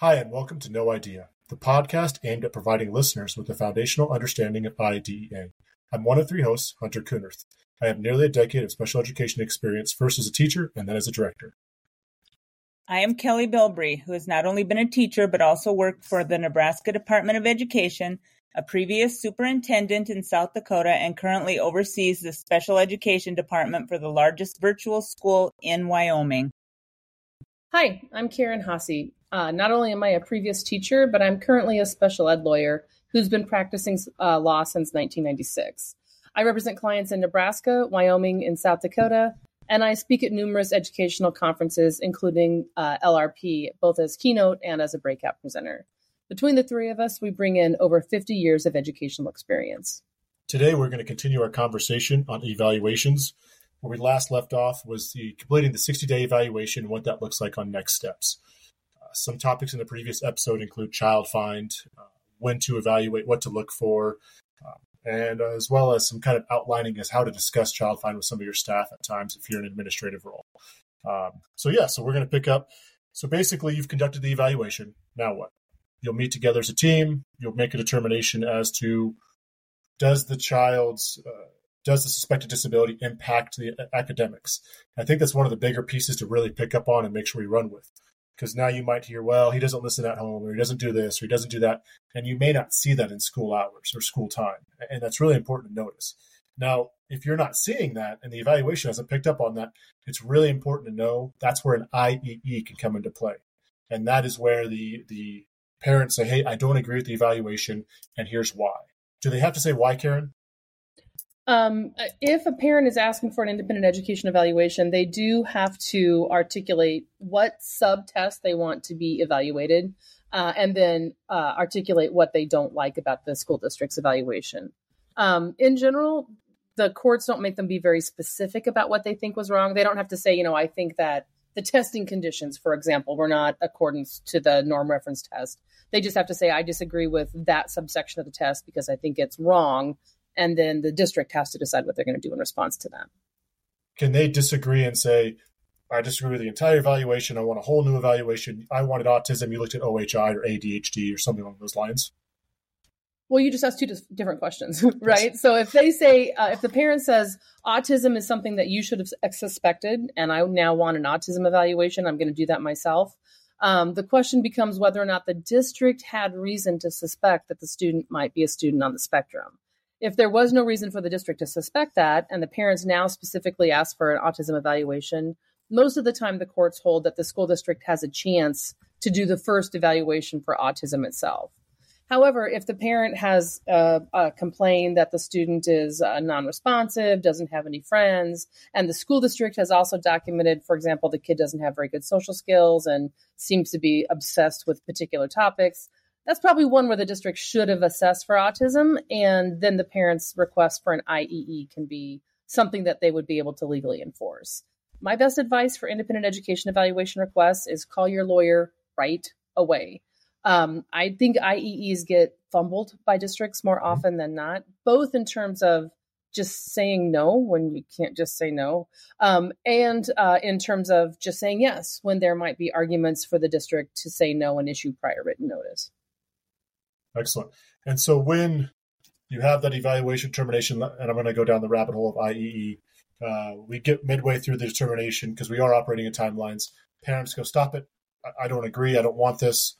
Hi, and welcome to No Idea, the podcast aimed at providing listeners with a foundational understanding of IDEA. I'm one of three hosts, Hunter Kunerth. I have nearly a decade of special education experience, first as a teacher and then as a director. I am Kelly Bilbrey, who has not only been a teacher but also worked for the Nebraska Department of Education, a previous superintendent in South Dakota, and currently oversees the special education department for the largest virtual school in Wyoming. Hi, I'm Karen Hasse. Uh, not only am I a previous teacher, but I'm currently a special ed lawyer who's been practicing uh, law since 1996. I represent clients in Nebraska, Wyoming, and South Dakota, and I speak at numerous educational conferences, including uh, LRP, both as keynote and as a breakout presenter. Between the three of us, we bring in over 50 years of educational experience. Today, we're going to continue our conversation on evaluations where we last left off was the completing the 60 day evaluation and what that looks like on next steps. Uh, some topics in the previous episode include child find, uh, when to evaluate, what to look for, um, and uh, as well as some kind of outlining as how to discuss child find with some of your staff at times if you're in an administrative role. Um, so yeah, so we're going to pick up. So basically, you've conducted the evaluation. Now what? You'll meet together as a team. You'll make a determination as to does the child's uh, does the suspected disability impact the academics? I think that's one of the bigger pieces to really pick up on and make sure we run with. Because now you might hear, well, he doesn't listen at home, or he doesn't do this, or he doesn't do that. And you may not see that in school hours or school time. And that's really important to notice. Now, if you're not seeing that and the evaluation hasn't picked up on that, it's really important to know that's where an IEE can come into play. And that is where the, the parents say, hey, I don't agree with the evaluation, and here's why. Do they have to say why, Karen? Um, if a parent is asking for an independent education evaluation, they do have to articulate what sub test they want to be evaluated, uh, and then uh, articulate what they don't like about the school district's evaluation. Um, in general, the courts don't make them be very specific about what they think was wrong. They don't have to say, you know, I think that the testing conditions, for example, were not accordance to the norm reference test. They just have to say, I disagree with that subsection of the test because I think it's wrong and then the district has to decide what they're going to do in response to that. Can they disagree and say, I disagree with the entire evaluation. I want a whole new evaluation. I wanted autism. You looked at OHI or ADHD or something along those lines. Well, you just asked two different questions, right? Yes. So if they say, uh, if the parent says autism is something that you should have suspected, and I now want an autism evaluation, I'm going to do that myself. Um, the question becomes whether or not the district had reason to suspect that the student might be a student on the spectrum. If there was no reason for the district to suspect that, and the parents now specifically ask for an autism evaluation, most of the time the courts hold that the school district has a chance to do the first evaluation for autism itself. However, if the parent has uh, uh, complained that the student is uh, non responsive, doesn't have any friends, and the school district has also documented, for example, the kid doesn't have very good social skills and seems to be obsessed with particular topics, that's probably one where the district should have assessed for autism, and then the parents' request for an IEE can be something that they would be able to legally enforce. My best advice for independent education evaluation requests is call your lawyer right away. Um, I think IEEs get fumbled by districts more mm-hmm. often than not, both in terms of just saying no when you can't just say no, um, and uh, in terms of just saying yes when there might be arguments for the district to say no and issue prior written notice. Excellent. And so when you have that evaluation termination, and I'm going to go down the rabbit hole of IEE, uh, we get midway through the determination because we are operating in timelines. Parents go, stop it. I, I don't agree. I don't want this.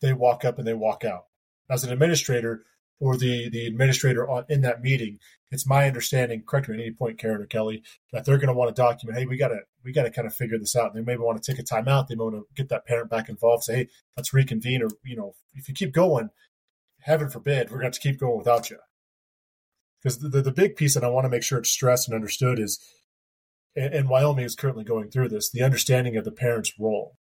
They walk up and they walk out. As an administrator, or the the administrator on, in that meeting, it's my understanding. Correct me at any point, Karen or Kelly, that they're going to want to document. Hey, we got to we got to kind of figure this out. They maybe want to take a timeout. They may want to get that parent back involved. Say, hey, let's reconvene. Or you know, if you keep going, heaven forbid, we're going to to keep going without you. Because the, the, the, big piece, and I want to make sure it's stressed and understood, is, and, and Wyoming is currently going through this, the understanding of the parent's role.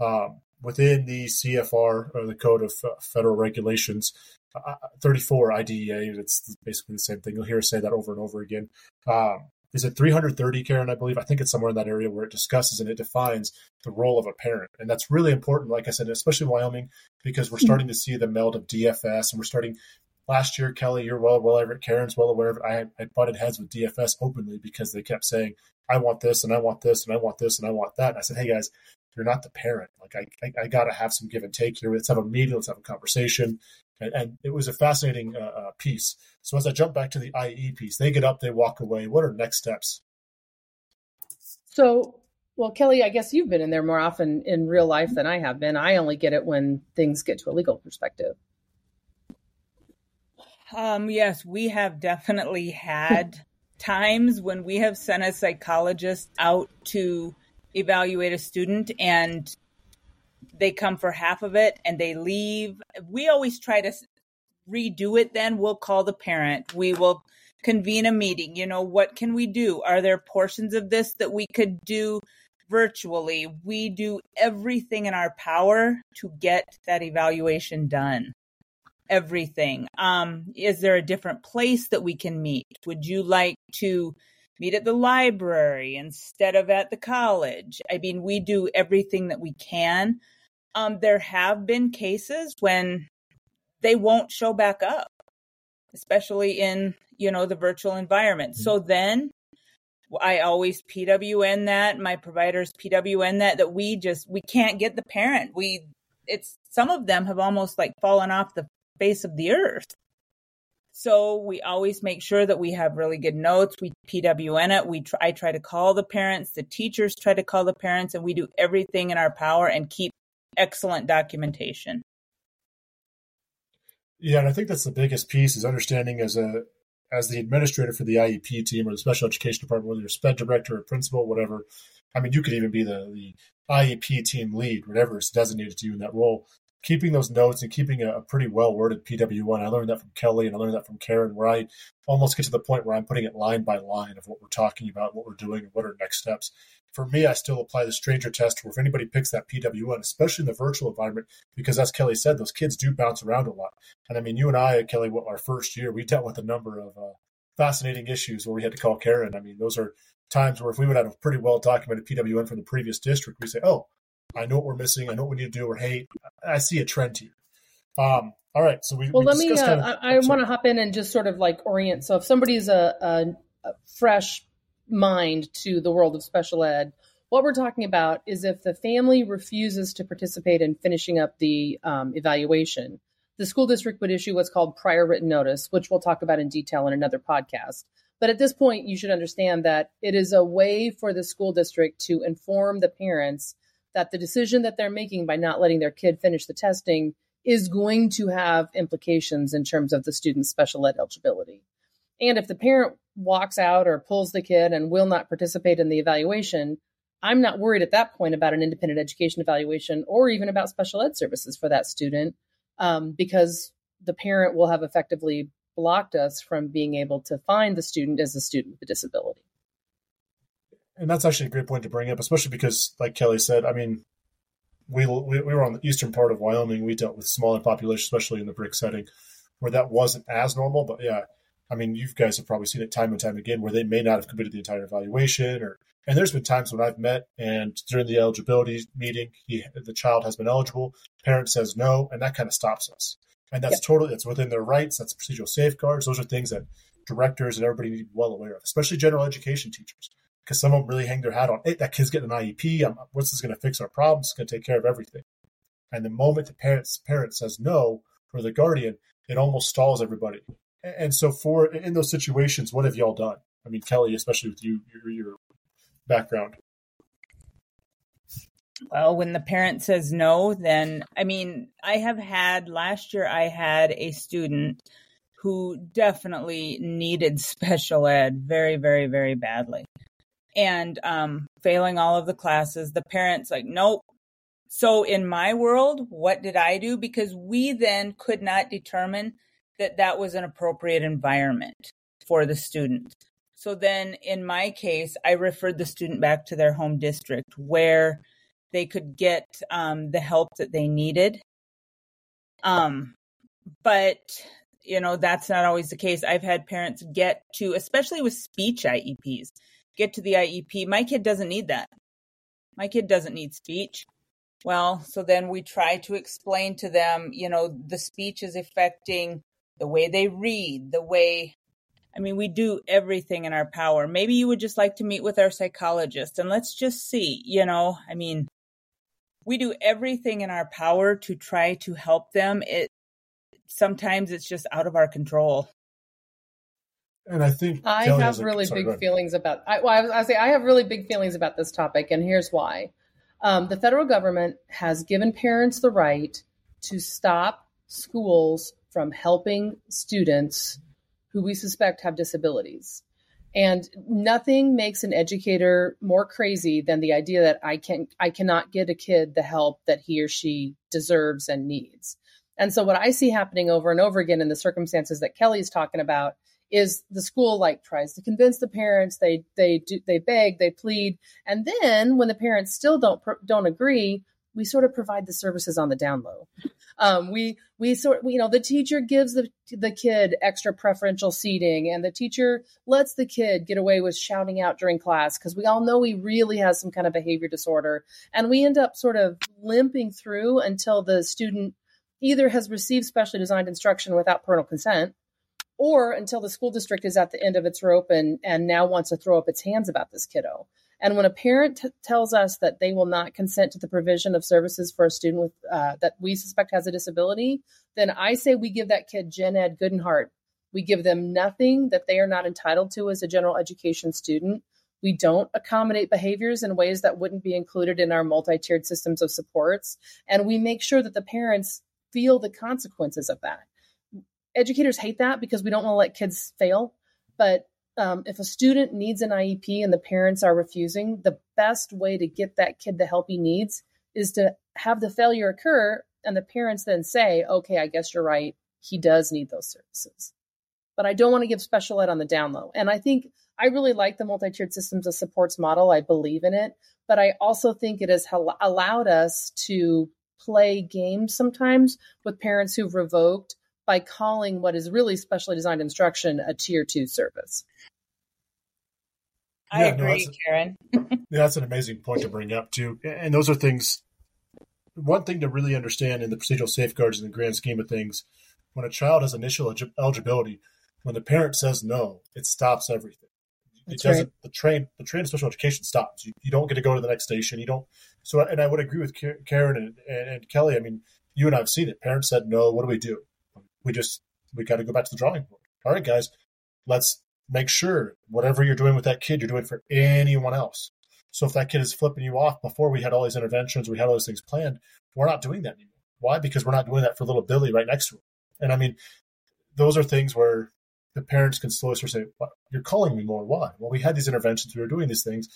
Um, within the CFR, or the Code of Federal Regulations, uh, 34 IDEA, it's basically the same thing. You'll hear us say that over and over again. Um, is it 330, Karen? I believe. I think it's somewhere in that area where it discusses and it defines the role of a parent. And that's really important, like I said, especially Wyoming, because we're hmm. starting to see the meld of DFS and we're starting last year, Kelly, you're well, well aware, Karen's well aware of it. I, I butted heads with DFS openly because they kept saying, I want this and I want this and I want this and I want that. And I said, hey guys, you're not the parent. Like I, I, I got to have some give and take here. Let's have a meeting. Let's have a conversation. And, and it was a fascinating uh, uh, piece. So as I jump back to the IE piece, they get up, they walk away. What are next steps? So, well, Kelly, I guess you've been in there more often in real life than I have been. I only get it when things get to a legal perspective. Um, yes, we have definitely had times when we have sent a psychologist out to evaluate a student and they come for half of it and they leave. We always try to redo it then. We'll call the parent. We will convene a meeting. You know, what can we do? Are there portions of this that we could do virtually? We do everything in our power to get that evaluation done everything. Um, is there a different place that we can meet? Would you like to meet at the library instead of at the college? I mean, we do everything that we can. Um, there have been cases when they won't show back up, especially in you know the virtual environment. Mm-hmm. So then I always PWN that my providers PWN that that we just we can't get the parent. We it's some of them have almost like fallen off the face of the earth. So we always make sure that we have really good notes. We PWN it. We try, I try to call the parents. The teachers try to call the parents, and we do everything in our power and keep excellent documentation. Yeah, and I think that's the biggest piece is understanding as a as the administrator for the IEP team or the special education department, whether you're sped director or principal, whatever. I mean, you could even be the the IEP team lead, whatever is designated to you in that role keeping those notes and keeping a, a pretty well worded PWN. I learned that from Kelly and I learned that from Karen, where I almost get to the point where I'm putting it line by line of what we're talking about, what we're doing, and what are next steps. For me, I still apply the stranger test where if anybody picks that PWN, especially in the virtual environment, because as Kelly said, those kids do bounce around a lot. And I mean, you and I, Kelly, what, our first year, we dealt with a number of uh, fascinating issues where we had to call Karen. I mean, those are times where if we would have a pretty well documented PWN from the previous district, we say, oh, I know what we're missing. I know what we need to do. Or hey, I see a trend here. Um, all right, so we well. we let me. Uh, kind of, I, I want to hop in and just sort of like orient. So if somebody's a, a, a fresh mind to the world of special ed, what we're talking about is if the family refuses to participate in finishing up the um, evaluation, the school district would issue what's called prior written notice, which we'll talk about in detail in another podcast. But at this point, you should understand that it is a way for the school district to inform the parents that the decision that they're making by not letting their kid finish the testing is going to have implications in terms of the student's special ed eligibility. And if the parent walks out or pulls the kid and will not participate in the evaluation, I'm not worried at that point about an independent education evaluation or even about special ed services for that student um, because the parent will have effectively blocked us from being able to find the student as a student with a disability and that's actually a great point to bring up, especially because, like Kelly said, I mean, we, we, we were on the eastern part of Wyoming. We dealt with smaller population, especially in the brick setting, where that wasn't as normal. But yeah, I mean, you guys have probably seen it time and time again, where they may not have completed the entire evaluation, or and there's been times when I've met and during the eligibility meeting, he, the child has been eligible, parent says no, and that kind of stops us. And that's yep. totally it's within their rights. That's procedural safeguards. Those are things that directors and everybody need to be well aware of, especially general education teachers because some of them really hang their hat on, hey, that kid's getting an IEP. I'm, what's this going to fix our problems? It's going to take care of everything. And the moment the parents parent says no, or the guardian, it almost stalls everybody. And so, for in those situations, what have y'all done? I mean, Kelly, especially with you, your, your background. Well, when the parent says no, then I mean, I have had last year, I had a student who definitely needed special ed very, very, very badly and um, failing all of the classes. The parents like, nope. So in my world, what did I do? Because we then could not determine that that was an appropriate environment for the student. So then in my case, I referred the student back to their home district where they could get um, the help that they needed. Um, but you know that's not always the case. I've had parents get to, especially with speech IEPs, get to the IEP. My kid doesn't need that. My kid doesn't need speech. Well, so then we try to explain to them, you know, the speech is affecting the way they read, the way, I mean, we do everything in our power. Maybe you would just like to meet with our psychologist and let's just see, you know, I mean, we do everything in our power to try to help them. It sometimes it's just out of our control. And I think I Kelly have has a- really sorry, big feelings about. I, well, I, was- I say I have really big feelings about this topic, and here's why. Um, the federal government has given parents the right to stop schools from helping students who we suspect have disabilities. And nothing makes an educator more crazy than the idea that I can I cannot get a kid the help that he or she deserves and needs. And so what I see happening over and over again in the circumstances that Kelly's talking about is the school like tries to convince the parents. They they do they beg they plead. And then when the parents still don't don't agree we sort of provide the services on the down low. Um, we we sort you know the teacher gives the the kid extra preferential seating and the teacher lets the kid get away with shouting out during class because we all know he really has some kind of behavior disorder. And we end up sort of limping through until the student either has received specially designed instruction without parental consent or until the school district is at the end of its rope and, and now wants to throw up its hands about this kiddo. And when a parent t- tells us that they will not consent to the provision of services for a student with uh, that we suspect has a disability, then I say we give that kid gen ed good and heart. We give them nothing that they are not entitled to as a general education student. We don't accommodate behaviors in ways that wouldn't be included in our multi tiered systems of supports. And we make sure that the parents feel the consequences of that educators hate that because we don't want to let kids fail. But um, if a student needs an IEP and the parents are refusing, the best way to get that kid the help he needs is to have the failure occur and the parents then say, okay, I guess you're right. He does need those services. But I don't want to give special ed on the down low. And I think I really like the multi tiered systems of supports model. I believe in it. But I also think it has allowed us to play games sometimes with parents who've revoked by calling what is really specially designed instruction a tier two service. I Yeah, no, agree, that's- Karen. Yeah, that's an amazing point to bring up too. And those are things. One thing to really understand in the procedural safeguards in the grand scheme of things, when a child has initial eligibility, when the parent says no, it stops everything. That's it doesn't. The train, the train of special education stops. You, you don't get to go to the next station. You don't. So, and I would agree with Karen and, and, and Kelly. I mean, you and I have seen it. Parents said no. What do we do? We just we got to go back to the drawing board. All right, guys, let's make sure whatever you're doing with that kid, you're doing for anyone else. So if that kid is flipping you off before we had all these interventions, we had all these things planned, we're not doing that anymore. Why? Because we're not doing that for little Billy right next to him. And I mean, those are things where the parents can slowly sort of say, "What? "You're calling me more. Why?" Well, we had these interventions, we were doing these things.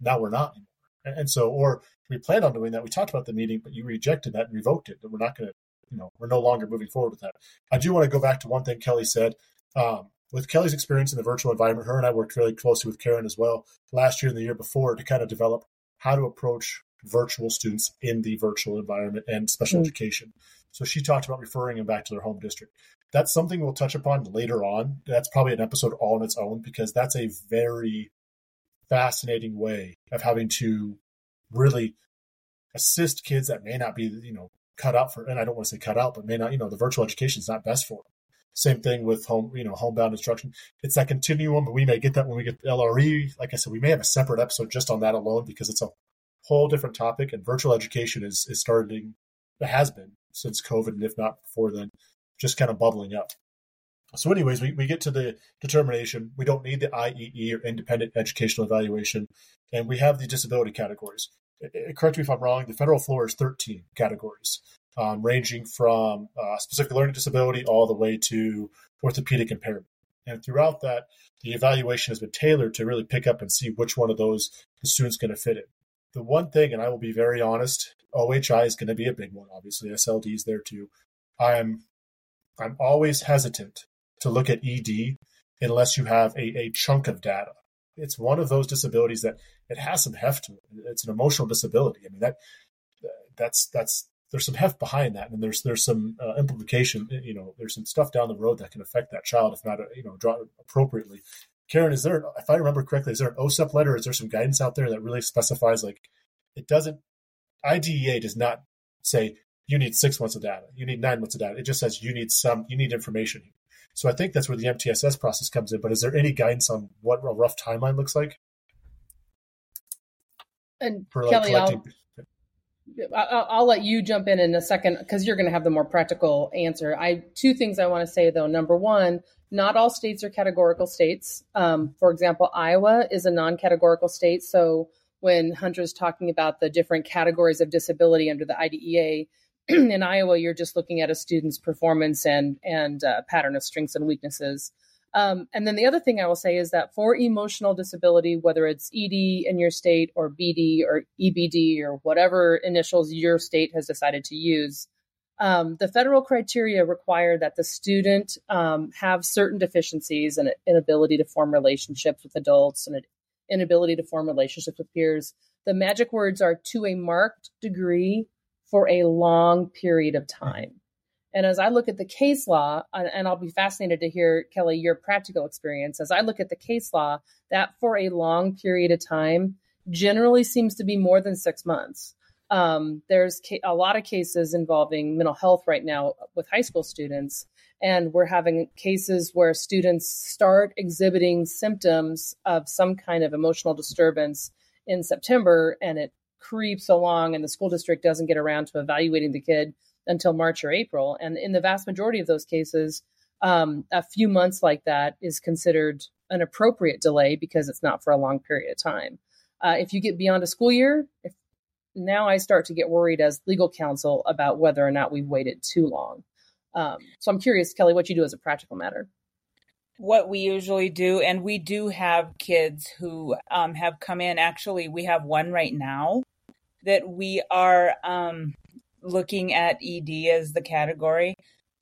Now we're not anymore. And and so, or we planned on doing that. We talked about the meeting, but you rejected that and revoked it. And we're not going to, you know, we're no longer moving forward with that. I do want to go back to one thing Kelly said. Um, with Kelly's experience in the virtual environment, her and I worked really closely with Karen as well last year and the year before to kind of develop how to approach virtual students in the virtual environment and special Mm. education. So she talked about referring them back to their home district. That's something we'll touch upon later on. That's probably an episode all on its own because that's a very fascinating way of having to really assist kids that may not be, you know, cut out for, and I don't want to say cut out, but may not, you know, the virtual education is not best for them. Same thing with home, you know, homebound instruction. It's that continuum, but we may get that when we get the LRE. Like I said, we may have a separate episode just on that alone because it's a whole different topic. And virtual education is is starting, it has been since COVID, and if not before then, just kind of bubbling up. So, anyways, we, we get to the determination. We don't need the IEE or independent educational evaluation, and we have the disability categories. Uh, Correct me if I'm wrong. The federal floor is 13 categories um, ranging from uh, specific learning disability all the way to orthopedic impairment. And throughout that, the evaluation has been tailored to really pick up and see which one of those the student's going to fit in. The one thing, and I will be very honest, OHI is going to be a big one. Obviously, SLD is there too. I am, I'm always hesitant to look at ED unless you have a, a chunk of data. It's one of those disabilities that it has some heft to it. It's an emotional disability. I mean that that's that's there's some heft behind that, and there's there's some uh, implication. You know, there's some stuff down the road that can affect that child if not you know draw appropriately. Karen, is there, if I remember correctly, is there an OSEP letter? Is there some guidance out there that really specifies like it doesn't? IDEA does not say you need six months of data, you need nine months of data. It just says you need some, you need information. So I think that's where the MTSS process comes in. But is there any guidance on what a rough timeline looks like And for like Kelly, I'll, collecting? I'll, I'll let you jump in in a second because you're going to have the more practical answer. I two things I want to say though. Number one, not all states are categorical states. Um, for example, Iowa is a non-categorical state, so when Hunter's talking about the different categories of disability under the IDEA, in Iowa, you're just looking at a student's performance and and uh, pattern of strengths and weaknesses. Um, and then the other thing I will say is that for emotional disability, whether it's ED in your state or BD or EBD or whatever initials your state has decided to use, um, the federal criteria require that the student um, have certain deficiencies and inability to form relationships with adults and an inability to form relationships with peers. The magic words are to a marked degree for a long period of time. And as I look at the case law, and I'll be fascinated to hear, Kelly, your practical experience, as I look at the case law, that for a long period of time generally seems to be more than six months. Um, there's a lot of cases involving mental health right now with high school students, and we're having cases where students start exhibiting symptoms of some kind of emotional disturbance in September, and it creeps along, and the school district doesn't get around to evaluating the kid until March or April. And in the vast majority of those cases, um, a few months like that is considered an appropriate delay because it's not for a long period of time. Uh, if you get beyond a school year, if, now I start to get worried as legal counsel about whether or not we've waited too long. Um, so I'm curious, Kelly, what you do as a practical matter. What we usually do, and we do have kids who um, have come in. Actually, we have one right now that we are um, looking at ED as the category,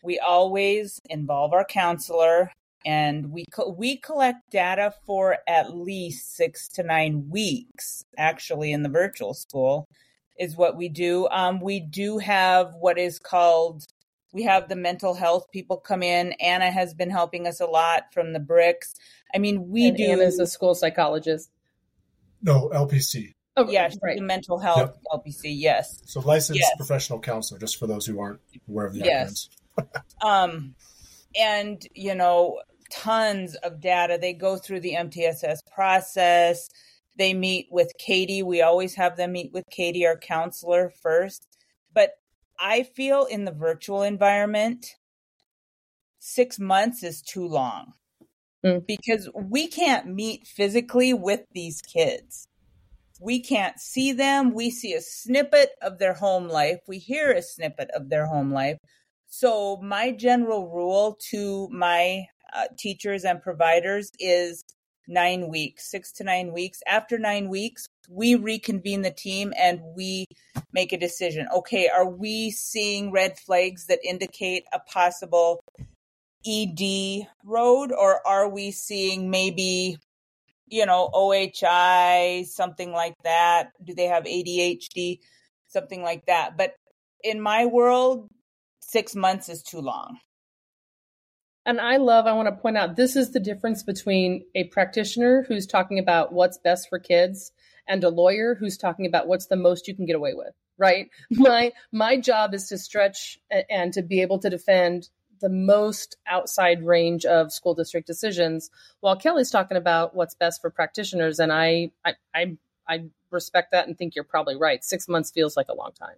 we always involve our counselor and we co- we collect data for at least 6 to 9 weeks actually in the virtual school is what we do. Um, we do have what is called we have the mental health people come in. Anna has been helping us a lot from the bricks. I mean, we and do. Anna's a school psychologist. No, LPC. Oh, yeah, right. the mental health yep. LPC. Yes. So licensed yes. professional counselor, just for those who aren't aware of the yes. um, and you know, tons of data. They go through the MTSS process. They meet with Katie. We always have them meet with Katie, our counselor, first. But I feel in the virtual environment, six months is too long mm. because we can't meet physically with these kids. We can't see them. We see a snippet of their home life. We hear a snippet of their home life. So, my general rule to my uh, teachers and providers is nine weeks, six to nine weeks. After nine weeks, we reconvene the team and we make a decision. Okay, are we seeing red flags that indicate a possible ED road, or are we seeing maybe you know, OHI, something like that? Do they have ADHD? Something like that. But in my world, six months is too long. And I love, I want to point out this is the difference between a practitioner who's talking about what's best for kids and a lawyer who's talking about what's the most you can get away with, right? My my job is to stretch and to be able to defend the most outside range of school district decisions, while Kelly's talking about what's best for practitioners. And I, I, I, I respect that and think you're probably right. Six months feels like a long time.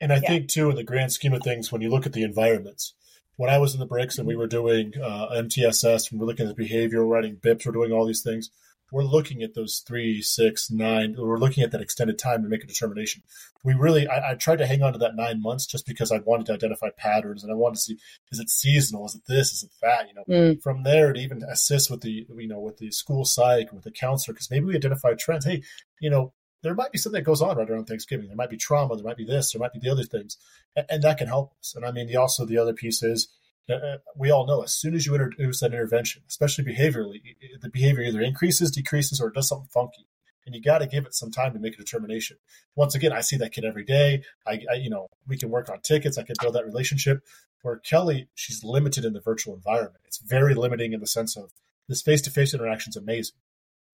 And I yeah. think too, in the grand scheme of things, when you look at the environments, when I was in the bricks and we were doing uh, MTSS and we're looking at behavior, writing BIPs, we're doing all these things we're looking at those three, six, nine. We're looking at that extended time to make a determination. We really, I, I, tried to hang on to that nine months just because I wanted to identify patterns and I wanted to see is it seasonal, is it this, is it that? You know, mm. from there to even assist with the, you know, with the school psych, with the counselor, because maybe we identify trends. Hey, you know, there might be something that goes on right around Thanksgiving. There might be trauma. There might be this. There might be the other things, and, and that can help us. And I mean, the, also the other piece is uh, we all know as soon as you introduce that intervention, especially behaviorally, the behavior either increases, decreases, or does something funky. And you got to give it some time to make a determination. Once again, I see that kid every day. I, I, you know, we can work on tickets. I can build that relationship. Where Kelly, she's limited in the virtual environment. It's very limiting in the sense of this face-to-face interaction is amazing.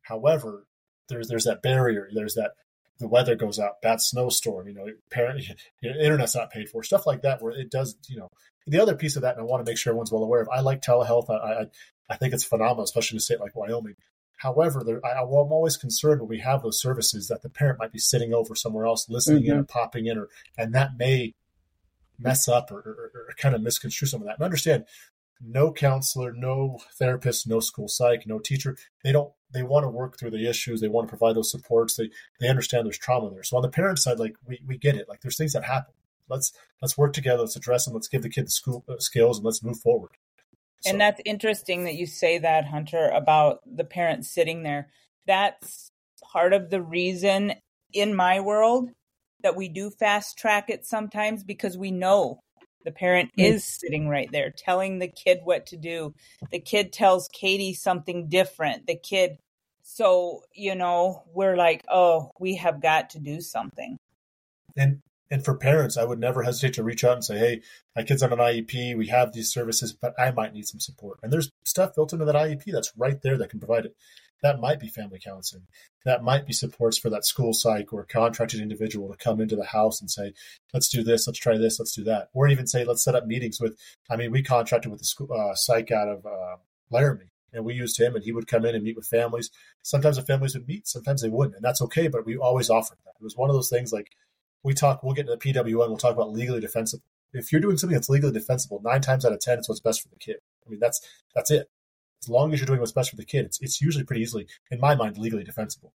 However, there's there's that barrier. There's that the weather goes out, bad snowstorm. You know, parent, internet's not paid for, stuff like that. Where it does, you know, the other piece of that, and I want to make sure everyone's well aware of, I like telehealth. I, I, I think it's phenomenal, especially in a state like Wyoming. However, there, I, am always concerned when we have those services that the parent might be sitting over somewhere else, listening mm-hmm. in or popping in, or and that may mess up or, or, or, kind of misconstrue some of that. And understand, no counselor, no therapist, no school psych, no teacher, they don't they want to work through the issues. They want to provide those supports. They they understand there's trauma there. So on the parent side, like we, we get it. Like there's things that happen. Let's let's work together. Let's address them. Let's give the kid the school uh, skills and let's move forward. So. And that's interesting that you say that, Hunter, about the parent sitting there. That's part of the reason in my world that we do fast track it sometimes because we know the parent mm. is sitting right there telling the kid what to do. The kid tells Katie something different. The kid, so, you know, we're like, oh, we have got to do something. And and for parents, I would never hesitate to reach out and say, "Hey, my kid's on an IEP. We have these services, but I might need some support." And there's stuff built into that IEP that's right there that can provide it. That might be family counseling. That might be supports for that school psych or contracted individual to come into the house and say, "Let's do this. Let's try this. Let's do that." Or even say, "Let's set up meetings with." I mean, we contracted with the school uh, psych out of uh, Laramie, and we used him, and he would come in and meet with families. Sometimes the families would meet, sometimes they wouldn't, and that's okay. But we always offered that. It was one of those things like we talk, we'll get to the PWN, we'll talk about legally defensible. If you're doing something that's legally defensible, nine times out of 10, it's what's best for the kid. I mean, that's, that's it. As long as you're doing what's best for the kid, it's, it's usually pretty easily, in my mind, legally defensible.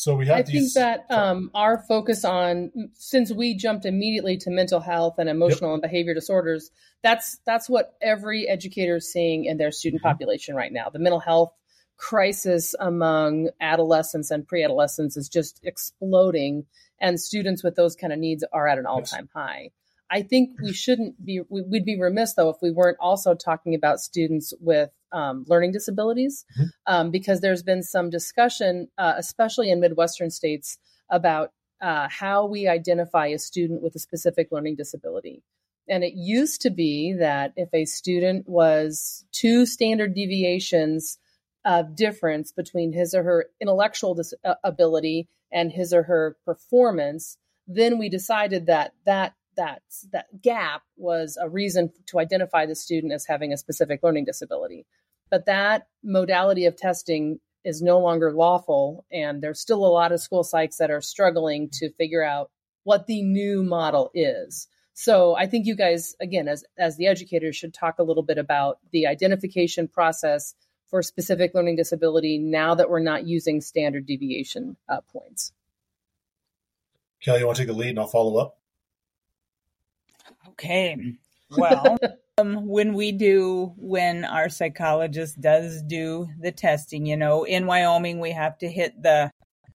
So we have I these, think that um, our focus on since we jumped immediately to mental health and emotional yep. and behavior disorders, that's that's what every educator is seeing in their student mm-hmm. population right now. The mental health crisis among adolescents and pre-adolescents is just exploding and students with those kind of needs are at an all-time yes. high. I think we shouldn't be, we'd be remiss though if we weren't also talking about students with um, learning disabilities, mm-hmm. um, because there's been some discussion, uh, especially in Midwestern states, about uh, how we identify a student with a specific learning disability. And it used to be that if a student was two standard deviations of difference between his or her intellectual dis- uh, ability and his or her performance, then we decided that that that that gap was a reason to identify the student as having a specific learning disability. But that modality of testing is no longer lawful, and there's still a lot of school psychs that are struggling to figure out what the new model is. So I think you guys, again, as as the educators, should talk a little bit about the identification process for specific learning disability now that we're not using standard deviation uh, points. Kelly, you want to take the lead and I'll follow up? Okay. Well, um, when we do, when our psychologist does do the testing, you know, in Wyoming, we have to hit the,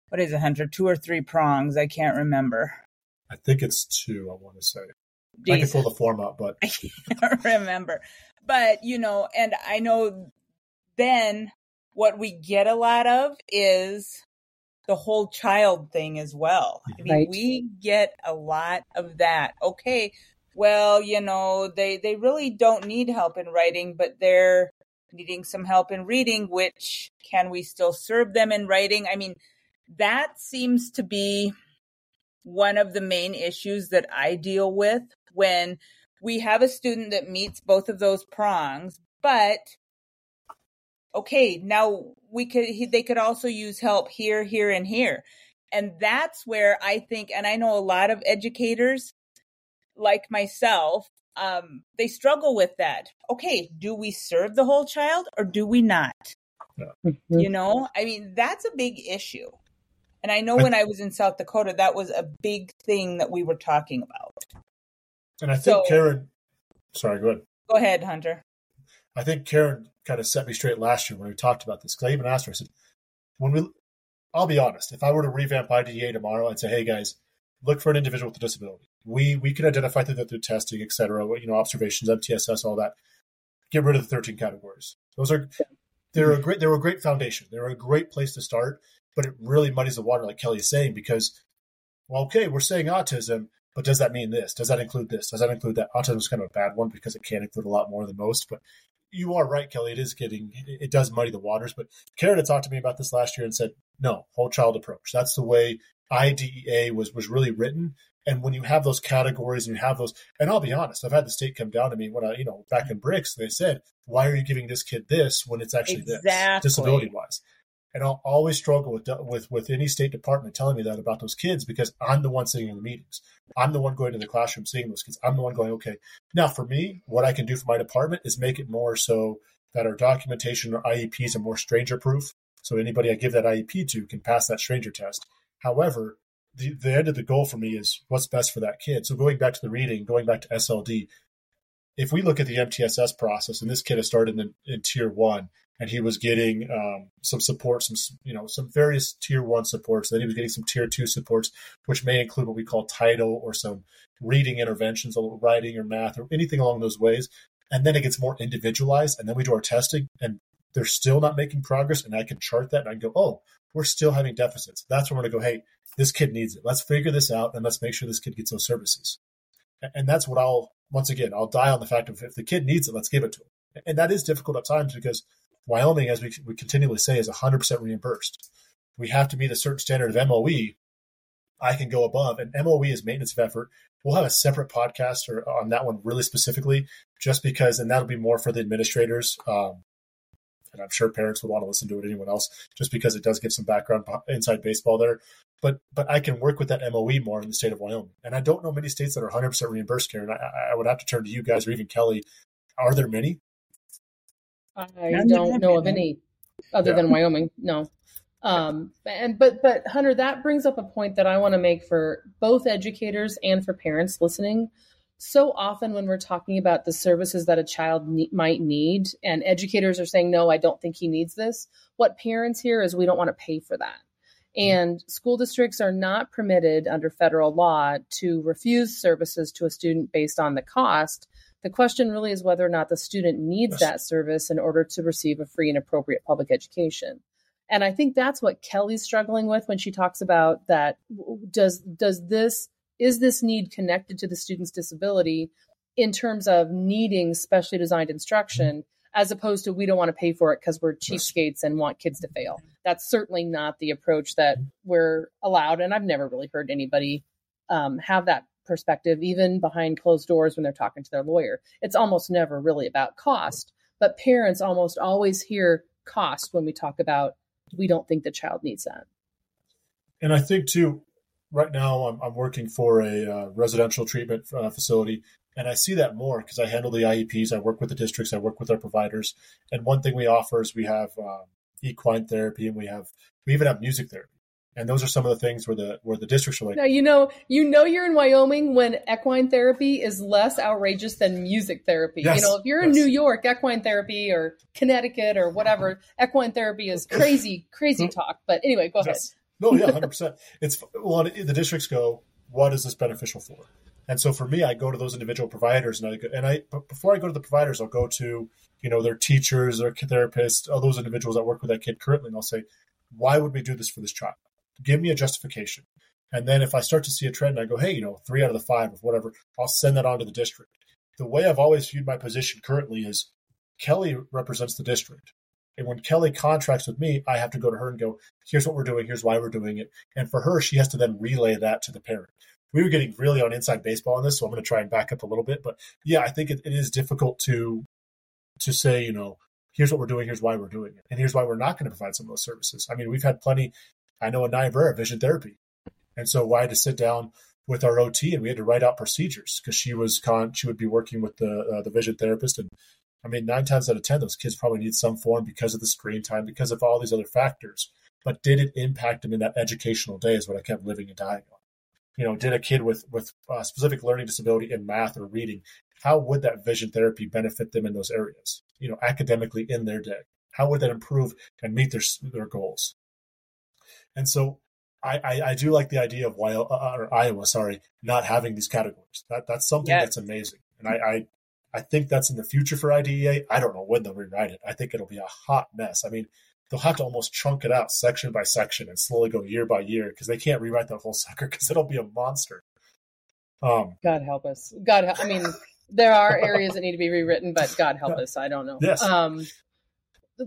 what is it, Hunter, two or three prongs? I can't remember. I think it's two, I want to say. Jeez. I can pull the form up, but I can't remember. But, you know, and I know then what we get a lot of is the whole child thing as well. I mean, right. we get a lot of that. Okay, well, you know, they they really don't need help in writing, but they're needing some help in reading, which can we still serve them in writing? I mean, that seems to be one of the main issues that I deal with when we have a student that meets both of those prongs, but okay, now we could, they could also use help here, here, and here. And that's where I think, and I know a lot of educators like myself, um, they struggle with that. Okay, do we serve the whole child or do we not? Yeah. You know, I mean, that's a big issue. And I know when I was in South Dakota, that was a big thing that we were talking about. And I think so, Karen, sorry, go ahead. Go ahead, Hunter. I think Karen kind of set me straight last year when we talked about this. Because I even asked her, I said, when we, I'll be honest, if I were to revamp IDEA tomorrow, I'd say, hey guys, look for an individual with a disability. We we can identify through, through testing, et cetera, you know, observations, MTSS, all that. Get rid of the 13 categories. Those are they're a great they're a great foundation. They're a great place to start, but it really muddies the water, like Kelly is saying, because well, okay, we're saying autism, but does that mean this? Does that include this? Does that include that? Autism is kind of a bad one because it can include a lot more than most, but you are right, Kelly. It is getting, it does muddy the waters. But Karen had talked to me about this last year and said, no, whole child approach. That's the way IDEA was was really written. And when you have those categories and you have those, and I'll be honest, I've had the state come down to me when I, you know, back in bricks, they said, why are you giving this kid this when it's actually exactly. this disability wise? And I'll always struggle with, with, with any state department telling me that about those kids because I'm the one sitting in the meetings. I'm the one going to the classroom seeing those kids. I'm the one going, okay. Now, for me, what I can do for my department is make it more so that our documentation or IEPs are more stranger proof. So anybody I give that IEP to can pass that stranger test. However, the, the end of the goal for me is what's best for that kid. So going back to the reading, going back to SLD, if we look at the MTSS process, and this kid has started in, in tier one, and he was getting um, some support, some you know some various tier one supports. Then he was getting some tier two supports, which may include what we call title or some reading interventions, or writing or math or anything along those ways. And then it gets more individualized, and then we do our testing, and they're still not making progress. And I can chart that, and I go, oh, we're still having deficits. That's when we're going to go, hey, this kid needs it. Let's figure this out, and let's make sure this kid gets those services. And that's what I'll once again I'll die on the fact of if the kid needs it, let's give it to him. And that is difficult at times because Wyoming, as we, we continually say, is 100% reimbursed. We have to meet a certain standard of MOE. I can go above, and MOE is maintenance of effort. We'll have a separate podcast or, on that one really specifically, just because, and that'll be more for the administrators. Um, and I'm sure parents would want to listen to it. Anyone else, just because it does give some background inside baseball there. But but I can work with that MOE more in the state of Wyoming, and I don't know many states that are 100 percent reimbursed. Karen, I, I would have to turn to you guys or even Kelly. Are there many? I don't know of any other yeah. than Wyoming. No. Um, and but but Hunter, that brings up a point that I want to make for both educators and for parents listening. So often when we're talking about the services that a child ne- might need, and educators are saying, "No, I don't think he needs this." What parents hear is, "We don't want to pay for that." And school districts are not permitted under federal law to refuse services to a student based on the cost the question really is whether or not the student needs yes. that service in order to receive a free and appropriate public education. And I think that's what Kelly's struggling with when she talks about that does does this is this need connected to the student's disability in terms of needing specially designed instruction mm-hmm. as opposed to we don't want to pay for it because we're cheapskates and want kids to fail. Mm-hmm. That's certainly not the approach that mm-hmm. we're allowed. And I've never really heard anybody um, have that perspective, even behind closed doors when they're talking to their lawyer. It's almost never really about cost, but parents almost always hear cost when we talk about we don't think the child needs that. And I think too, right now I'm, I'm working for a uh, residential treatment uh, facility, and I see that more because I handle the IEPs. I work with the districts. I work with our providers. And one thing we offer is we have um, equine therapy, and we have we even have music therapy. And those are some of the things where the where the districts are like. Now you know you know you're in Wyoming when equine therapy is less outrageous than music therapy. Yes, you know if you're yes. in New York, equine therapy or Connecticut or whatever, equine therapy is crazy crazy mm-hmm. talk. But anyway, go ahead. No, yeah, hundred percent. It's well, the districts go. What is this beneficial for? And so for me, I go to those individual providers, and I go, and I before I go to the providers, I'll go to you know their teachers, their therapists, all those individuals that work with that kid currently, and I'll say, why would we do this for this child? Give me a justification. And then if I start to see a trend, I go, hey, you know, three out of the five or whatever, I'll send that on to the district. The way I've always viewed my position currently is Kelly represents the district. And when Kelly contracts with me, I have to go to her and go, here's what we're doing, here's why we're doing it. And for her, she has to then relay that to the parent. We were getting really on inside baseball on this, so I'm going to try and back up a little bit. But yeah, I think it, it is difficult to to say, you know, here's what we're doing, here's why we're doing it, and here's why we're not going to provide some of those services. I mean, we've had plenty I know a Niobrara vision therapy. And so I had to sit down with our OT and we had to write out procedures because she was con she would be working with the uh, the vision therapist. And I mean nine times out of ten those kids probably need some form because of the screen time because of all these other factors. But did it impact them in that educational day is what I kept living and dying on. You know did a kid with with specific learning disability in math or reading how would that vision therapy benefit them in those areas you know academically in their day? How would that improve and meet their their goals and so I, I, I do like the idea of Iowa, uh, or Iowa, sorry, not having these categories. That that's something yes. that's amazing, and I, I I think that's in the future for IDEA. I don't know when they'll rewrite it. I think it'll be a hot mess. I mean, they'll have to almost chunk it out section by section and slowly go year by year because they can't rewrite that whole sucker because it'll be a monster. Um, God help us. God, I mean, there are areas that need to be rewritten, but God help us. I don't know. Yes. Um,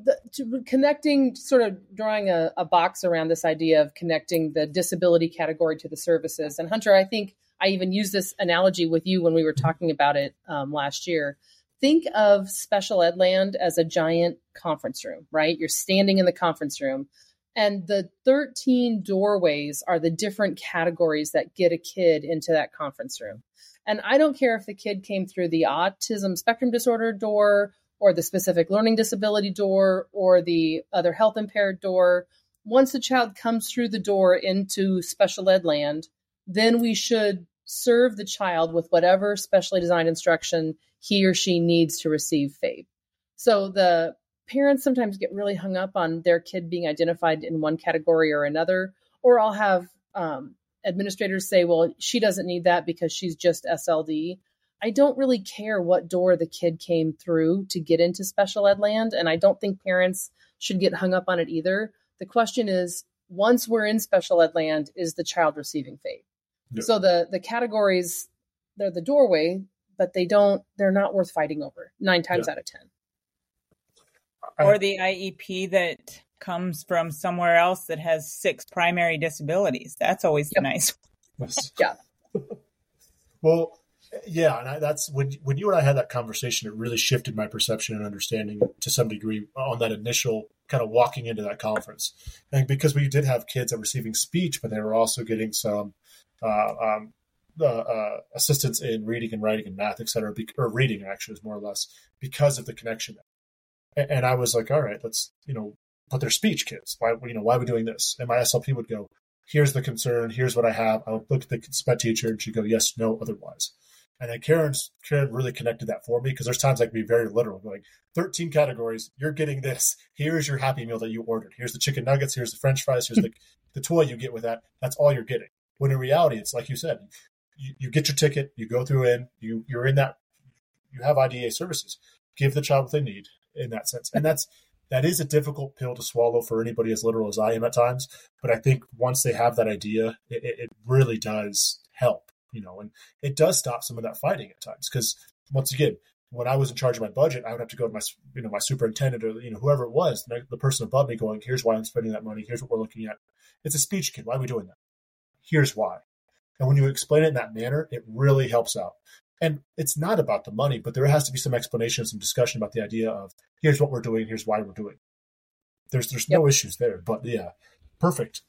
the, to, connecting, sort of drawing a, a, box around this idea of connecting the disability category to the services. And Hunter, I think I even used this analogy with you when we were talking about it um, last year. Think of special ed land as a giant conference room, right? You're standing in the conference room. And the 13 doorways are the different categories that get a kid into that conference room. And I don't care if the kid came through the autism spectrum disorder door or the specific learning disability door or the other health impaired door. Once the child comes through the door into special ed land, then we should serve the child with whatever specially designed instruction he or she needs to receive FAPE. So the parents sometimes get really hung up on their kid being identified in one category or another, or I'll have um, administrators say, well, she doesn't need that because she's just SLD. I don't really care what door the kid came through to get into special ed land, and I don't think parents should get hung up on it either. The question is, once we're in special ed land, is the child receiving FAPE? Yeah. So the the categories, they're the doorway, but they don't, they're not worth fighting over nine times yeah. out of ten. Or the IEP that comes from somewhere else that has six primary disabilities. That's always yep. nice. yeah. well, yeah, and I, that's when when you and I had that conversation. It really shifted my perception and understanding to some degree on that initial kind of walking into that conference, and because we did have kids that were receiving speech, but they were also getting some uh, um, uh, uh, assistance in reading and writing and math, et cetera, be- or reading actually is more or less because of the connection. And, and I was like, all right, let's you know but they're speech kids. Why, you know, why are we doing this? And my SLP would go, here's the concern. Here's what I have. I would look at the SPED teacher and she'd go, yes, no, otherwise. And then Karen's, Karen really connected that for me because there's times I can be very literal, going 13 categories. You're getting this. Here's your Happy Meal that you ordered. Here's the chicken nuggets. Here's the French fries. Here's the, the toy you get with that. That's all you're getting. When in reality, it's like you said, you, you get your ticket, you go through in, you you're in that, you have IDEA services. Give the child what they need in that sense, and that's that is a difficult pill to swallow for anybody as literal as I am at times. But I think once they have that idea, it, it really does help, you know, and it does stop some of that fighting at times. Because once again, when I was in charge of my budget, I would have to go to my, you know, my superintendent or you know whoever it was, the person above me, going, "Here's why I'm spending that money. Here's what we're looking at." It's a speech kid. Why are we doing that? Here's why. And when you explain it in that manner, it really helps out. And it's not about the money, but there has to be some explanation, some discussion about the idea of here's what we're doing, here's why we're doing. There's there's yep. no issues there, but yeah, perfect.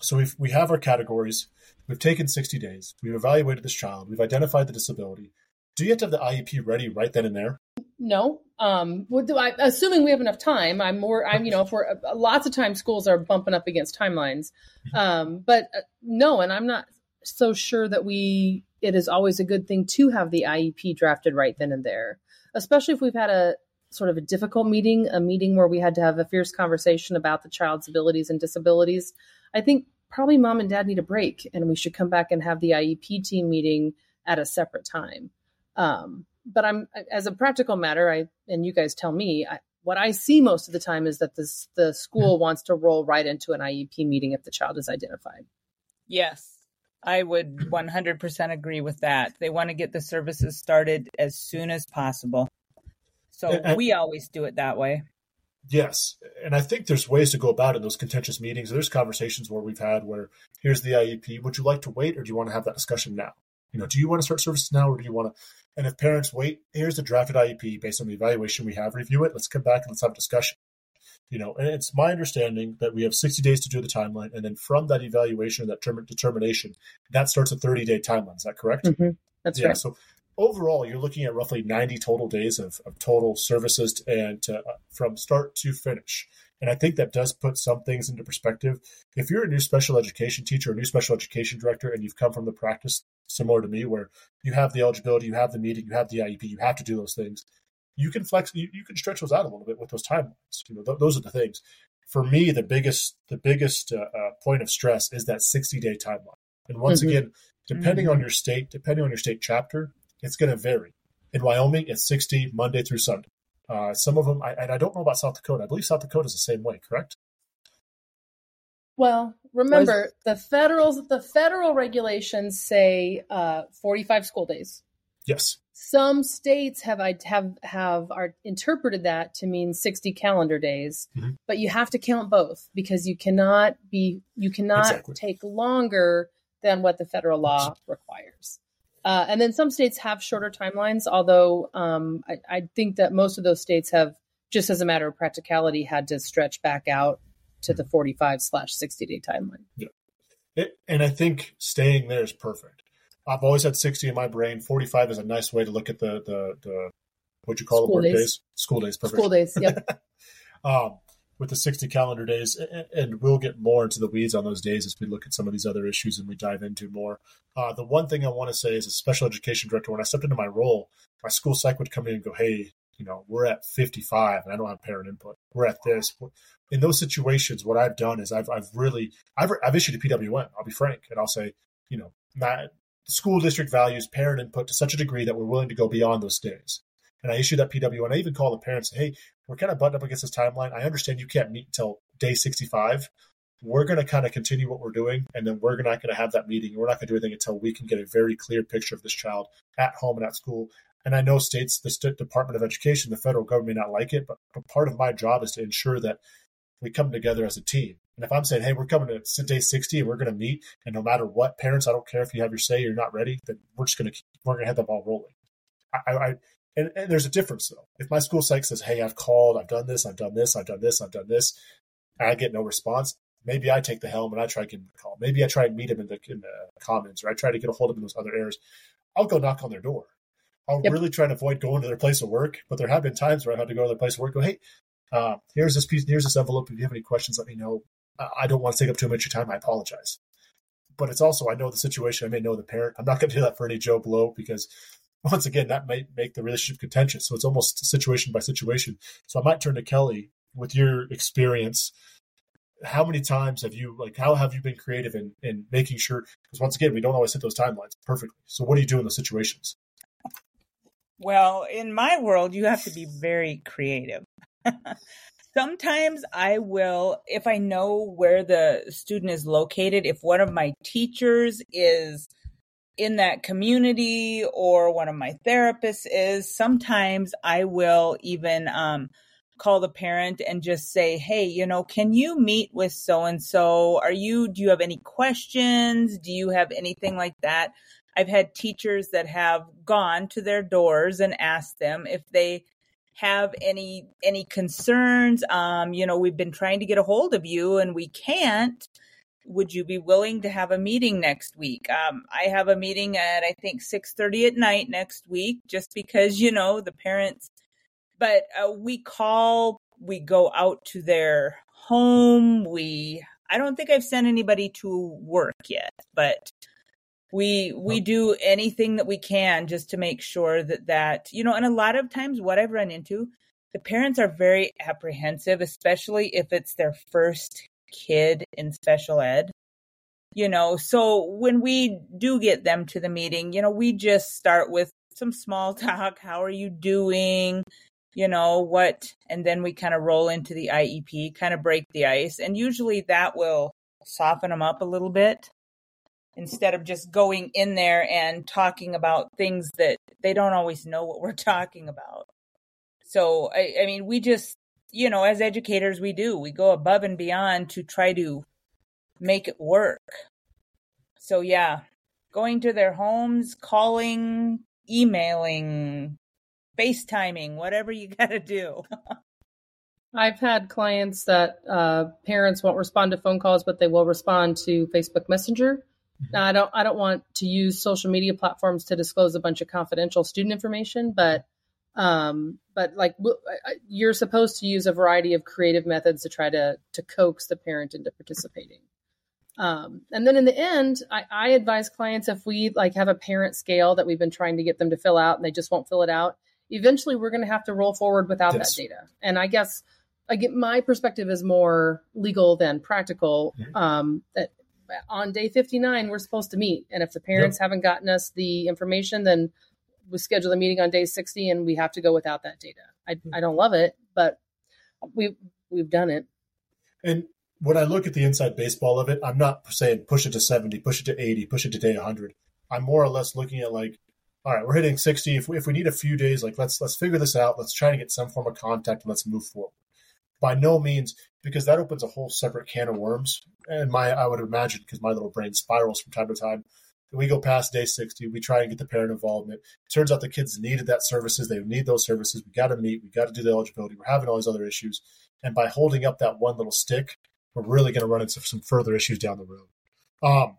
So we we have our categories. We've taken 60 days. We've evaluated this child. We've identified the disability. Do you have to have the IEP ready right then and there? No. Um, I, assuming we have enough time, I'm more, I'm, you know, if we're, uh, lots of times schools are bumping up against timelines. Mm-hmm. Um, but uh, no, and I'm not so sure that we it is always a good thing to have the IEP drafted right then and there, especially if we've had a sort of a difficult meeting, a meeting where we had to have a fierce conversation about the child's abilities and disabilities. I think probably mom and dad need a break and we should come back and have the IEP team meeting at a separate time. Um, but I'm as a practical matter, I and you guys tell me I, what I see most of the time is that this the school wants to roll right into an IEP meeting if the child is identified. Yes. I would 100% agree with that. They want to get the services started as soon as possible. So and, we always do it that way. Yes. And I think there's ways to go about it in those contentious meetings. There's conversations where we've had where here's the IEP. Would you like to wait or do you want to have that discussion now? You know, do you want to start services now or do you want to? And if parents wait, here's the drafted IEP based on the evaluation we have, review it. Let's come back and let's have a discussion you know, and it's my understanding that we have 60 days to do the timeline, and then from that evaluation, that term- determination, that starts a 30 day timeline. Is that correct? Mm-hmm. That's yeah. Right. So overall, you're looking at roughly 90 total days of, of total services and to, uh, from start to finish. And I think that does put some things into perspective. If you're a new special education teacher, a new special education director, and you've come from the practice similar to me, where you have the eligibility, you have the meeting, you have the IEP, you have to do those things you can flex, you, you can stretch those out a little bit with those timelines. You know, th- those are the things. For me, the biggest the biggest uh, uh, point of stress is that sixty day timeline. And once mm-hmm. again, depending mm-hmm. on your state, depending on your state chapter, it's going to vary. In Wyoming, it's sixty Monday through Sunday. Uh, some of them, I, and I don't know about South Dakota. I believe South Dakota is the same way. Correct? Well, remember the federal the federal regulations say uh, 45 school days. Yes. Some states have have have are interpreted that to mean 60 calendar days, mm-hmm. but you have to count both because you cannot be you cannot exactly. take longer than what the federal law requires. Uh, and then some states have shorter timelines, although um, I, I think that most of those states have, just as a matter of practicality, had to stretch back out to the 45 slash 60 day timeline. Yeah. It, and I think staying there is perfect. I've always had 60 in my brain. 45 is a nice way to look at the, the, the what you call School them, work days. days. School days, perfect. School days. Yep. um, with the 60 calendar days, and we'll get more into the weeds on those days as we look at some of these other issues and we dive into more. Uh, the one thing I want to say is, as a special education director, when I stepped into my role, my school psych would come in and go, "Hey, you know, we're at 55, and I don't have parent input. We're at this." In those situations, what I've done is I've I've really I've I've issued a PWN. I'll be frank, and I'll say, you know, Matt, the school district values parent input to such a degree that we're willing to go beyond those days. And I issue that PWN I even call the parents, "Hey, we're kind of buttoned up against this timeline. I understand you can't meet until day 65. We're going to kind of continue what we're doing, and then we're not going to have that meeting. We're not going to do anything until we can get a very clear picture of this child at home and at school. And I know states, the State Department of Education, the federal government may not like it, but part of my job is to ensure that we come together as a team. And if I'm saying, hey, we're coming to day 60 and we're going to meet, and no matter what, parents, I don't care if you have your say you're not ready, then we're just going to keep, we're going to have the ball rolling. I, I and, and, there's a difference though. If my school psych says, "Hey, I've called, I've done this, I've done this, I've done this, I've done this," and I get no response, maybe I take the helm and I try to give him a call. Maybe I try and meet him in the in the commons, or I try to get a hold of him in those other areas. I'll go knock on their door. I'll Yep. really try and avoid going to their place of work, but there have been times where I've had to go to their place of work. Go, hey, uh, here's this piece, here's this envelope. If you have any questions, let me know. I I don't want to take up too much of your time. I apologize. But it's also I know the situation. I may know the parent. I'm not going to do that for any Joe Blow because once again, that might make the relationship contentious. So it's almost situation by situation. So I might turn to Kelly with your experience. How many times have you like? How have you been creative in in making sure? Because once again, we don't always hit those timelines perfectly. So what do you do in those situations? Well, in my world, you have to be very creative. Sometimes I will, if I know where the student is located, if one of my teachers is in that community or one of my therapists is, sometimes I will even um, call the parent and just say, hey, you know, can you meet with so and so? Are you, do you have any questions? Do you have anything like that? I've had teachers that have gone to their doors and asked them if they have any any concerns. Um, you know, we've been trying to get a hold of you and we can't. Would you be willing to have a meeting next week? Um, I have a meeting at I think six thirty at night next week, just because you know the parents. But uh, we call, we go out to their home. We I don't think I've sent anybody to work yet, but we we do anything that we can just to make sure that that you know and a lot of times what i've run into the parents are very apprehensive especially if it's their first kid in special ed you know so when we do get them to the meeting you know we just start with some small talk how are you doing you know what and then we kind of roll into the iep kind of break the ice and usually that will soften them up a little bit instead of just going in there and talking about things that they don't always know what we're talking about. So, I, I mean, we just, you know, as educators, we do, we go above and beyond to try to make it work. So, yeah, going to their homes, calling, emailing, FaceTiming, whatever you got to do. I've had clients that uh, parents won't respond to phone calls, but they will respond to Facebook Messenger. Now, I don't I don't want to use social media platforms to disclose a bunch of confidential student information, but um, but like w- I- I- you're supposed to use a variety of creative methods to try to to coax the parent into participating. Um, and then in the end, I, I advise clients if we like have a parent scale that we've been trying to get them to fill out and they just won't fill it out, eventually we're going to have to roll forward without Yes. that data. And I guess I get my perspective is more legal than practical. Mhm. Um, that on day 59 we're supposed to meet, and if the parents haven't gotten us the information, then we schedule the meeting on day 60, and we have to go without that data. I, hmm. I don't love it, but we we've done it. And when I look at the inside baseball of it, I'm not saying push it to 70, push it to 80, push it to day 100. I'm more or less looking at like, all right, we're hitting 60. If we, if we need a few days, like let's let's figure this out. Let's try to get some form of contact and let's move forward. By no means, because that opens a whole separate can of worms. And my, I would imagine, because my little brain spirals from time to time. We go past day 60. We try and get the parent involvement. It turns out the kids needed that services. They need those services. We got to meet. We got to do the eligibility. We're having all these other issues. And by holding up that one little stick, we're really going to run into some further issues down the road. Um,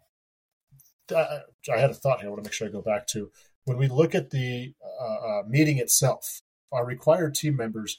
I had a thought here. I want to make sure I go back to when we look at the uh, uh, meeting itself. Our required team members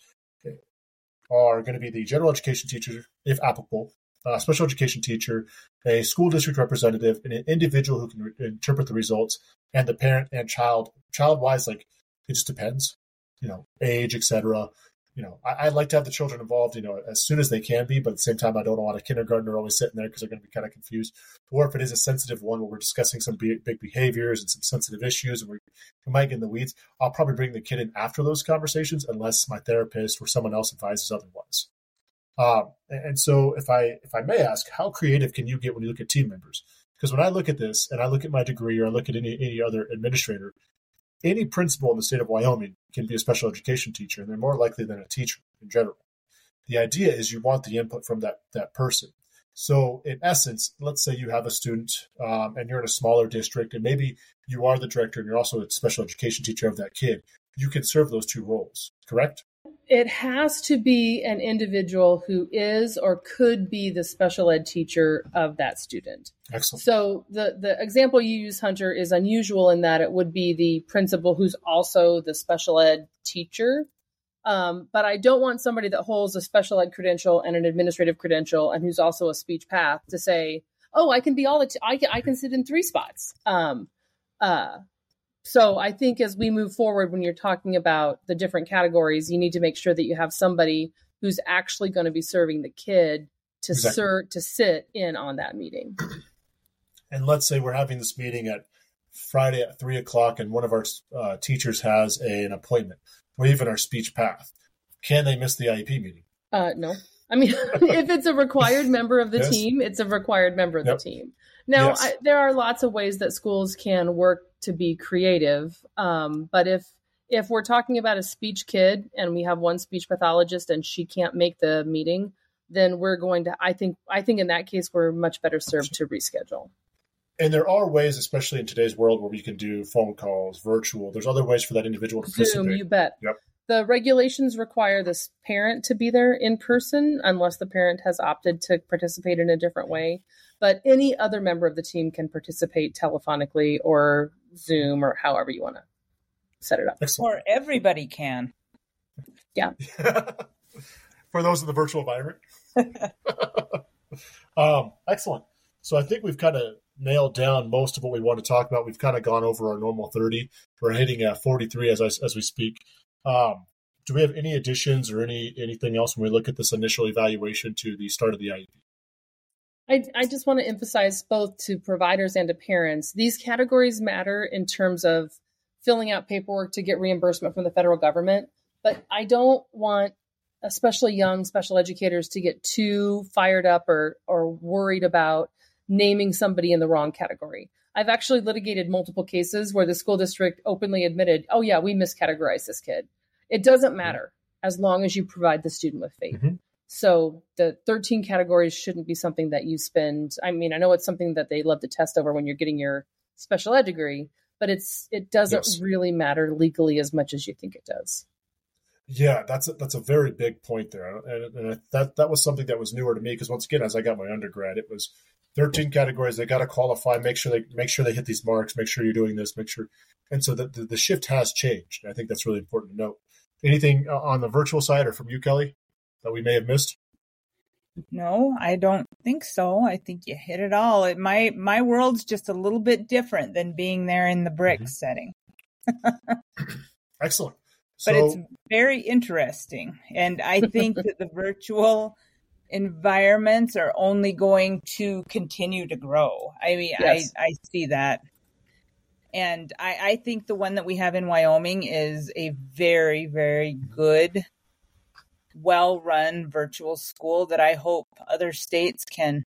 are going to be the general education teacher, if applicable, a special education teacher, a school district representative, and an individual who can re- interpret the results, and the parent and child. Child wise, like it just depends, you know, age, etc you know, I, would like to have the children involved, you know, as soon as they can be, but at the same time, I don't want a kindergartner always sitting there because they're going to be kind of confused. Or if it is a sensitive one where we're discussing some big, big behaviors and some sensitive issues and we, we might get in the weeds, I'll probably bring the kid in after those conversations unless my therapist or someone else advises otherwise. Um, and, so if I, if I may ask, how creative can you get when you look at team members? Because when I look at this and I look at my degree or I look at any, any other administrator, any principal in the state of Wyoming can be a special education teacher, and they're more likely than a teacher in general. The idea is you want the input from that that person. So, in essence, let's say you have a student um, and you're in a smaller district, and maybe you are the director and you're also a special education teacher of that kid. You can serve those two roles, correct? It has to be an individual who is or could be the special ed teacher of that student. Excellent. So the the example you use, Hunter, is unusual in that it would be the principal who's also the special ed teacher. Um, but I don't want somebody that holds a special ed credential and an administrative credential and who's also a speech path to say, "Oh, I can be all the t- I can I can sit in three spots." Um, uh, so I think as we move forward, when you're talking about the different categories, you need to make sure that you have somebody who's actually going to be serving the kid to exactly. ser- to sit in on that meeting. And let's say we're having this meeting at Friday at three o'clock, and one of our uh, teachers has a, an appointment, or even our speech path. Can they miss the IEP meeting? Uh, no. I mean, if it's a required member of the yes. team, it's a required member of yep. the team. Now, yes. I, there are lots of ways that schools can work to be creative, um, but if if we're talking about a speech kid and we have one speech pathologist and she can't make the meeting, then we're going to. I think. I think in that case, we're much better served to reschedule. And there are ways, especially in today's world, where we can do phone calls, virtual. There's other ways for that individual to participate. Zoom, you bet. Yep. The regulations require this parent to be there in person unless the parent has opted to participate in a different way. But any other member of the team can participate telephonically or Zoom or however you want to set it up. Excellent. Or everybody can. Yeah. For those in the virtual environment. um, excellent. So I think we've kind of nailed down most of what we want to talk about. We've kind of gone over our normal 30. We're hitting at 43 as I, as we speak. Um, do we have any additions or any anything else when we look at this initial evaluation to the start of the IEP? I, I just want to emphasize both to providers and to parents. These categories matter in terms of filling out paperwork to get reimbursement from the federal government, but I don't want especially young special educators to get too fired up or or worried about naming somebody in the wrong category. I've actually litigated multiple cases where the school district openly admitted, "Oh yeah, we miscategorized this kid." It doesn't mm-hmm. matter as long as you provide the student with FAPE. Mm-hmm. So the 13 categories shouldn't be something that you spend. I mean, I know it's something that they love to test over when you're getting your special ed degree, but it's it doesn't yes. really matter legally as much as you think it does. Yeah, that's a, that's a very big point there, and, and that that was something that was newer to me because once again, as I got my undergrad, it was 13 categories. They got to qualify, make sure they make sure they hit these marks, make sure you're doing this, make sure. And so the, the, the shift has changed. I think that's really important to note. Anything uh, on the virtual side or from you, Kelly, that we may have missed? No, I don't think so. I think you hit it all. It, my my world's just a little bit different than being there in the brick mm-hmm. setting. Excellent. So, but it's very interesting, and I think that the virtual environments are only going to continue to grow. I mean, yes. I I see that. And I, I think the one that we have in Wyoming is a very, very good, well run virtual school that I hope other states can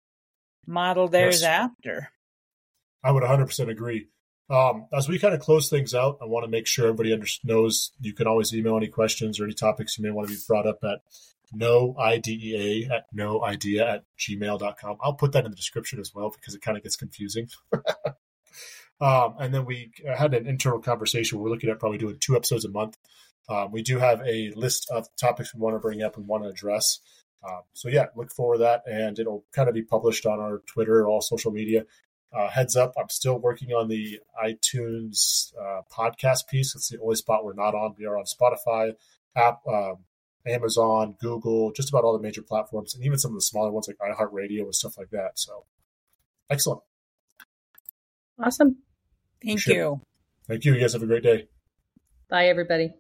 model theirs yes. after. I would 100% agree. Um, as we kind of close things out, I want to make sure everybody under- knows you can always email any questions or any topics you may want to be brought up at no idea at no idea at gmail.com. I'll put that in the description as well because it kind of gets confusing. Um, and then we had an internal conversation. We're looking at probably doing two episodes a month. Um, we do have a list of topics we want to bring up and want to address. Um, so yeah, look for that, and it'll kind of be published on our Twitter, all social media. Uh, heads up, I'm still working on the iTunes uh, podcast piece. It's the only spot we're not on. We are on Spotify, app, um, Amazon, Google, just about all the major platforms, and even some of the smaller ones like iHeartRadio and stuff like that. So, excellent. Awesome. Thank you. Thank you. You guys have a great day. Bye, everybody.